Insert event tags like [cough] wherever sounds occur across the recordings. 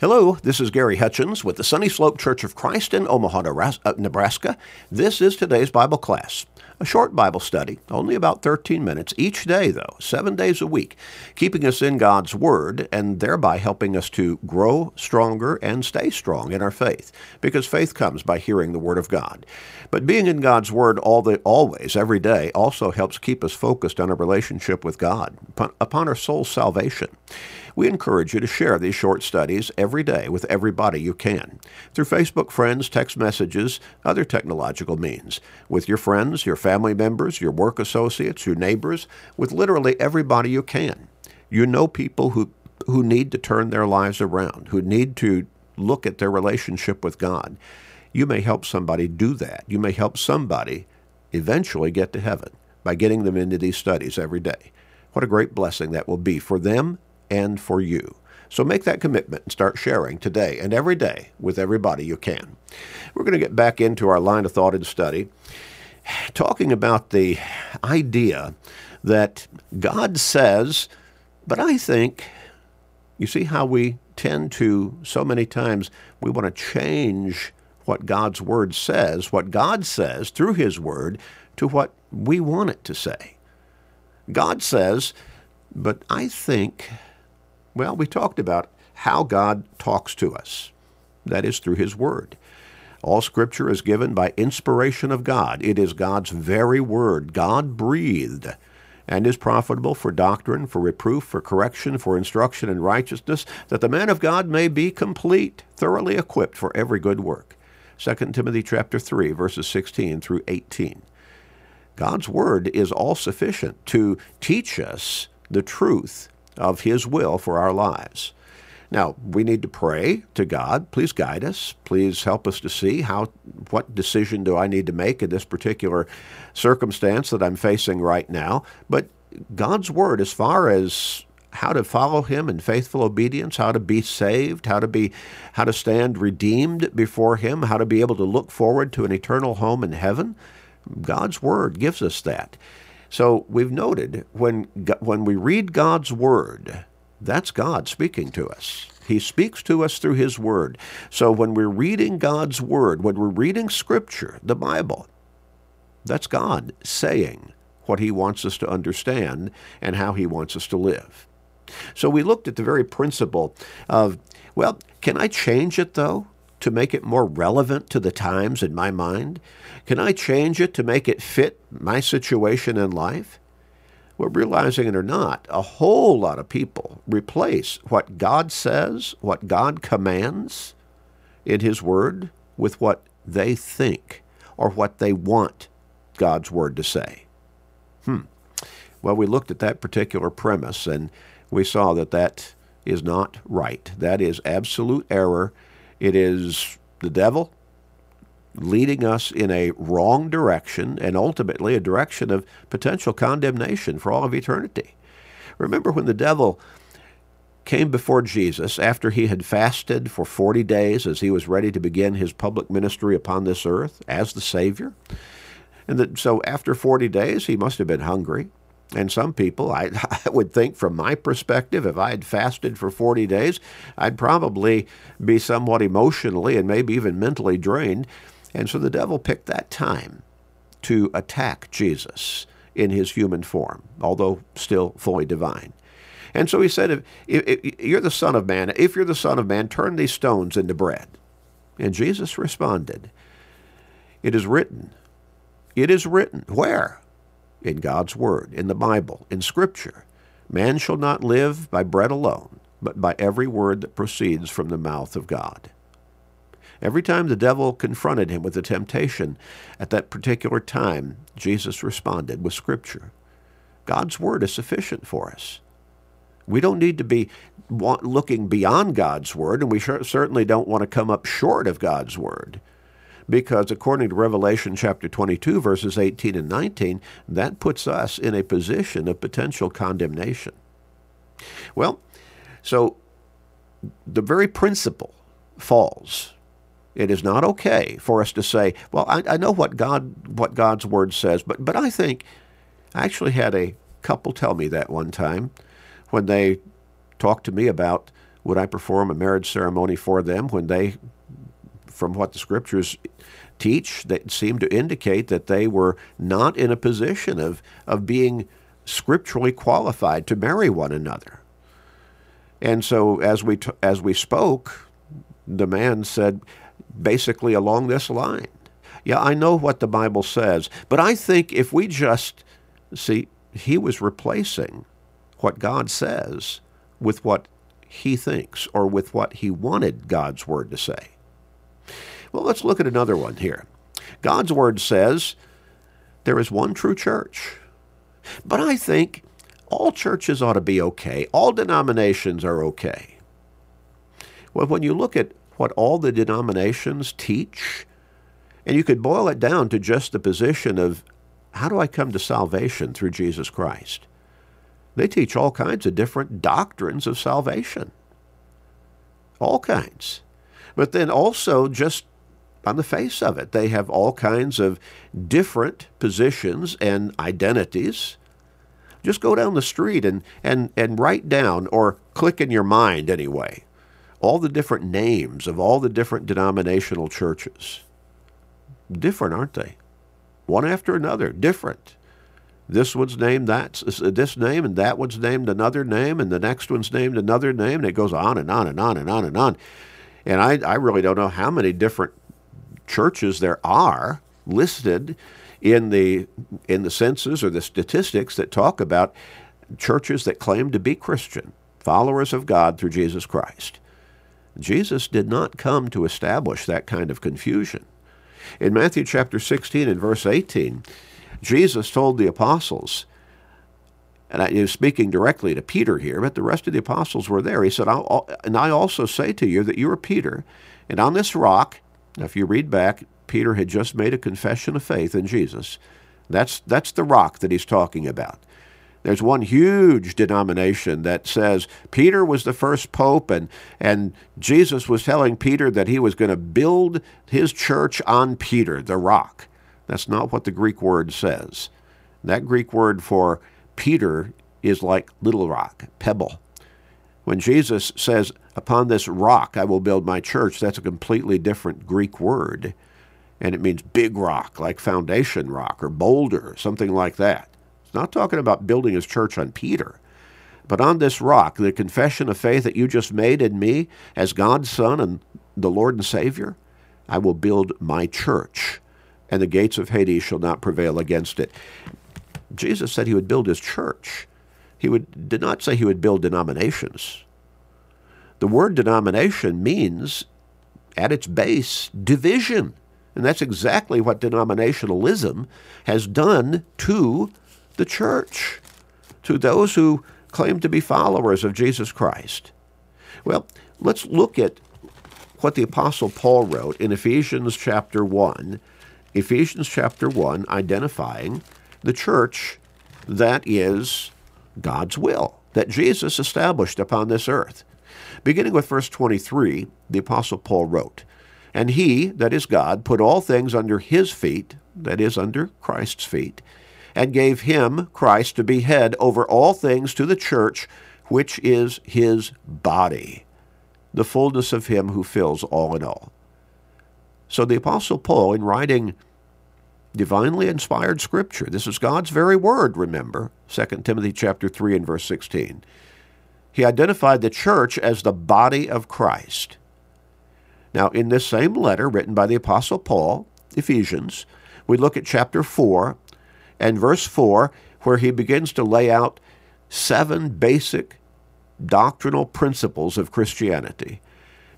Hello, this is Gary Hutchins with the Sunny Slope Church of Christ in Omaha, uh, Nebraska. This is today's Bible class. A short Bible study, only about 13 minutes each day, though, seven days a week, keeping us in God's Word and thereby helping us to grow stronger and stay strong in our faith, because faith comes by hearing the Word of God. But being in God's Word all the, always, every day, also helps keep us focused on our relationship with God, upon, upon our soul's salvation. We encourage you to share these short studies every day with everybody you can through Facebook friends, text messages, other technological means, with your friends, your family members, your work associates, your neighbors, with literally everybody you can. You know people who, who need to turn their lives around, who need to look at their relationship with God. You may help somebody do that. You may help somebody eventually get to heaven by getting them into these studies every day. What a great blessing that will be for them and for you. So make that commitment and start sharing today and every day with everybody you can. We're going to get back into our line of thought and study, talking about the idea that God says, but I think, you see how we tend to, so many times, we want to change what God's Word says, what God says through His Word, to what we want it to say. God says, but I think well, we talked about how God talks to us. That is through His Word. All Scripture is given by inspiration of God. It is God's very Word, God breathed, and is profitable for doctrine, for reproof, for correction, for instruction in righteousness, that the man of God may be complete, thoroughly equipped for every good work. 2 Timothy chapter 3 verses 16 through 18. God's word is all sufficient to teach us the truth of His will for our lives. Now, we need to pray to God. Please guide us. Please help us to see how what decision do I need to make in this particular circumstance that I'm facing right now. But God's word as far as how to follow him in faithful obedience, how to be saved, how to be how to stand redeemed before him, how to be able to look forward to an eternal home in heaven. God's word gives us that. So we've noted when, when we read God's Word, that's God speaking to us. He speaks to us through His Word. So when we're reading God's Word, when we're reading Scripture, the Bible, that's God saying what He wants us to understand and how He wants us to live. So we looked at the very principle of, well, can I change it though? To make it more relevant to the times in my mind? Can I change it to make it fit my situation in life? Well, realizing it or not, a whole lot of people replace what God says, what God commands in His Word, with what they think or what they want God's Word to say. Hmm. Well, we looked at that particular premise and we saw that that is not right. That is absolute error it is the devil leading us in a wrong direction and ultimately a direction of potential condemnation for all of eternity. Remember when the devil came before Jesus after he had fasted for 40 days as he was ready to begin his public ministry upon this earth as the Savior? And that, so after 40 days, he must have been hungry. And some people, I, [laughs] I, would think from my perspective, if I had fasted for 40 days, I'd probably be somewhat emotionally and maybe even mentally drained. And so the devil picked that time to attack Jesus in his human form, although still fully divine. And so he said, if, if, if, you're the Son of Man, if you're the Son of Man, turn these stones into bread. And Jesus responded, It is written. It is written. Where? In God's Word, in the Bible, in Scripture. Man shall not live by bread alone, but by every word that proceeds from the mouth of God. Every time the devil confronted him with a temptation at that particular time, Jesus responded with Scripture. God's Word is sufficient for us. We don't need to be looking beyond God's Word, and we certainly don't want to come up short of God's Word because according to Revelation chapter 22, verses 18 and 19, that puts us in a position of potential condemnation. Well, so the very principle falls. It is not okay for us to say, well, I, I know what God what God's word says, but but I think I actually had a couple tell me that one time when they talked to me about Would I perform a marriage ceremony for them when they, from what the scriptures teach, that seem to indicate that they were not in a position of, of being scripturally qualified to marry one another? And so as we, t- as we spoke, the man said basically along this line. Yeah, I know what the Bible says, but I think if we just see, he was replacing what God says with what he thinks or with what he wanted God's word to say. Well, let's look at another one here. God's word says there is one true church. But I think all churches ought to be okay. All denominations are okay. Well, when you look at what all the denominations teach, and you could boil it down to just the position of how do I come to salvation through Jesus Christ? They teach all kinds of different doctrines of salvation. All kinds. But then also, just on the face of it, they have all kinds of different positions and identities. Just go down the street and, and, and write down, or click in your mind anyway, all the different names of all the different denominational churches. Different, aren't they? One after another, different. This one's named that this name, and that one's named another name, and the next one's named another name, and it goes on and on and on and on and on. And I, I really don't know how many different churches there are listed in the in the census or the statistics that talk about churches that claim to be Christian, followers of God through Jesus Christ. Jesus did not come to establish that kind of confusion. In Matthew chapter 16 and verse 18, Jesus told the apostles, and he was speaking directly to Peter here, but the rest of the apostles were there. He said, And I also say to you that you are Peter, and on this rock, now if you read back, Peter had just made a confession of faith in Jesus. That's, that's the rock that he's talking about. There's one huge denomination that says Peter was the first pope, and, and Jesus was telling Peter that he was going to build his church on Peter, the rock. That's not what the Greek word says. That Greek word for Peter is like little rock, pebble. When Jesus says, Upon this rock I will build my church, that's a completely different Greek word. And it means big rock, like foundation rock or boulder, something like that. It's not talking about building his church on Peter. But on this rock, the confession of faith that you just made in me as God's Son and the Lord and Savior, I will build my church and the gates of Hades shall not prevail against it. Jesus said he would build his church. He would, did not say he would build denominations. The word denomination means, at its base, division. And that's exactly what denominationalism has done to the church, to those who claim to be followers of Jesus Christ. Well, let's look at what the Apostle Paul wrote in Ephesians chapter 1 Ephesians chapter 1 identifying the church that is God's will, that Jesus established upon this earth. Beginning with verse 23, the Apostle Paul wrote, And he, that is God, put all things under his feet, that is, under Christ's feet, and gave him, Christ, to be head over all things to the church, which is his body, the fullness of him who fills all in all. So the Apostle Paul, in writing divinely inspired scripture, this is God's very word, remember, 2 Timothy chapter 3 and verse 16. He identified the church as the body of Christ. Now, in this same letter written by the Apostle Paul, Ephesians, we look at chapter 4 and verse 4, where he begins to lay out seven basic doctrinal principles of Christianity.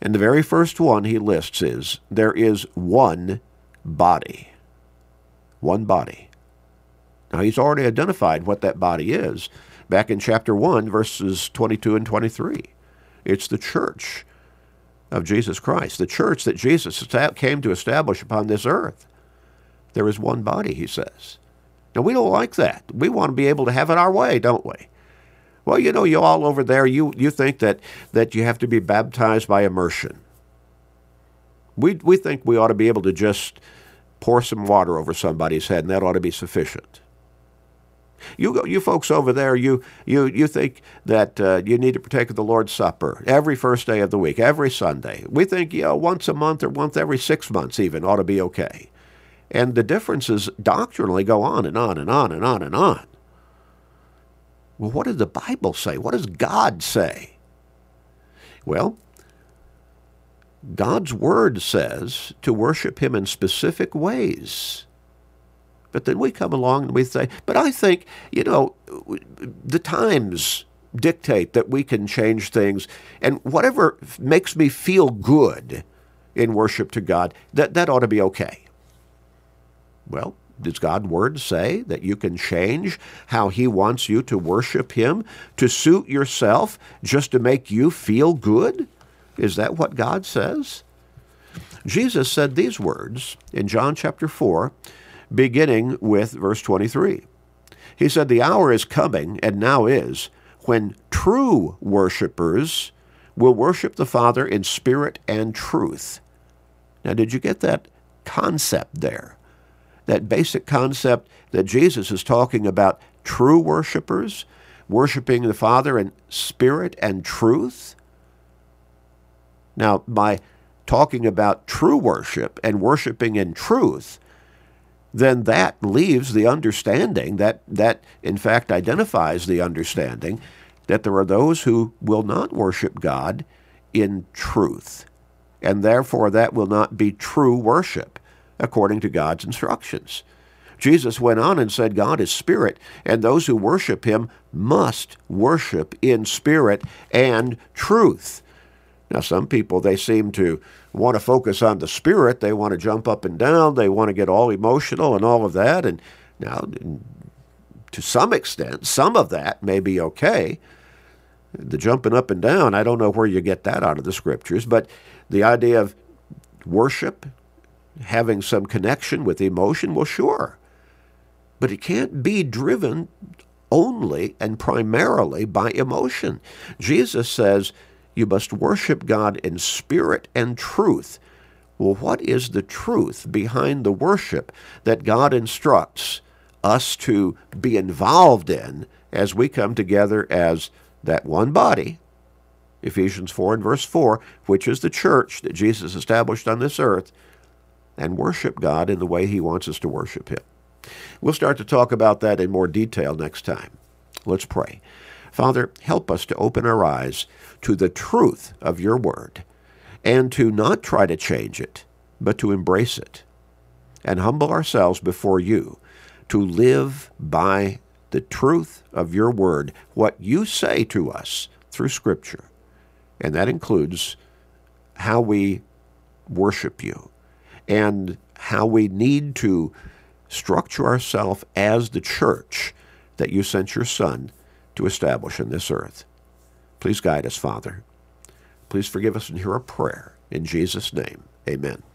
And the very first one he lists is there is one body. One body. Now, he's already identified what that body is back in chapter 1, verses 22 and 23. It's the church of Jesus Christ, the church that Jesus came to establish upon this earth. There is one body, he says. Now, we don't like that. We want to be able to have it our way, don't we? Well, you know, you all over there, you, you think that, that you have to be baptized by immersion. We, we think we ought to be able to just pour some water over somebody's head, and that ought to be sufficient. You go, you folks over there, you you you think that uh, you need to partake of the Lord's Supper every first day of the week, every Sunday. We think you know once a month or once every six months even ought to be okay. And the differences doctrinally go on and on and on and on and on. Well, what does the Bible say? What does God say? Well, God's Word says to worship Him in specific ways. But then we come along and we say, but I think, you know, the times dictate that we can change things, and whatever makes me feel good in worship to God, that, that ought to be okay. Well, does God's word say that you can change how He wants you to worship Him to suit yourself just to make you feel good? Is that what God says? Jesus said these words in John chapter 4 beginning with verse 23. He said, The hour is coming, and now is, when true worshipers will worship the Father in spirit and truth. Now, did you get that concept there? That basic concept that Jesus is talking about true worshipers worshiping the Father in spirit and truth? Now, by talking about true worship and worshiping in truth, then that leaves the understanding that that in fact identifies the understanding that there are those who will not worship God in truth and therefore that will not be true worship according to God's instructions. Jesus went on and said God is spirit and those who worship him must worship in spirit and truth. Now some people they seem to want to focus on the spirit. They want to jump up and down. They want to get all emotional and all of that. And now, to some extent, some of that may be okay. The jumping up and down, I don't know where you get that out of the scriptures, but the idea of worship, having some connection with emotion, well, sure. But it can't be driven only and primarily by emotion. Jesus says, you must worship God in spirit and truth. Well, what is the truth behind the worship that God instructs us to be involved in as we come together as that one body? Ephesians 4 and verse 4, which is the church that Jesus established on this earth, and worship God in the way he wants us to worship him. We'll start to talk about that in more detail next time. Let's pray. Father, help us to open our eyes to the truth of your word and to not try to change it, but to embrace it and humble ourselves before you to live by the truth of your word, what you say to us through Scripture. And that includes how we worship you and how we need to structure ourselves as the church that you sent your Son to establish in this earth. Please guide us, Father. Please forgive us and hear our prayer. In Jesus' name, amen.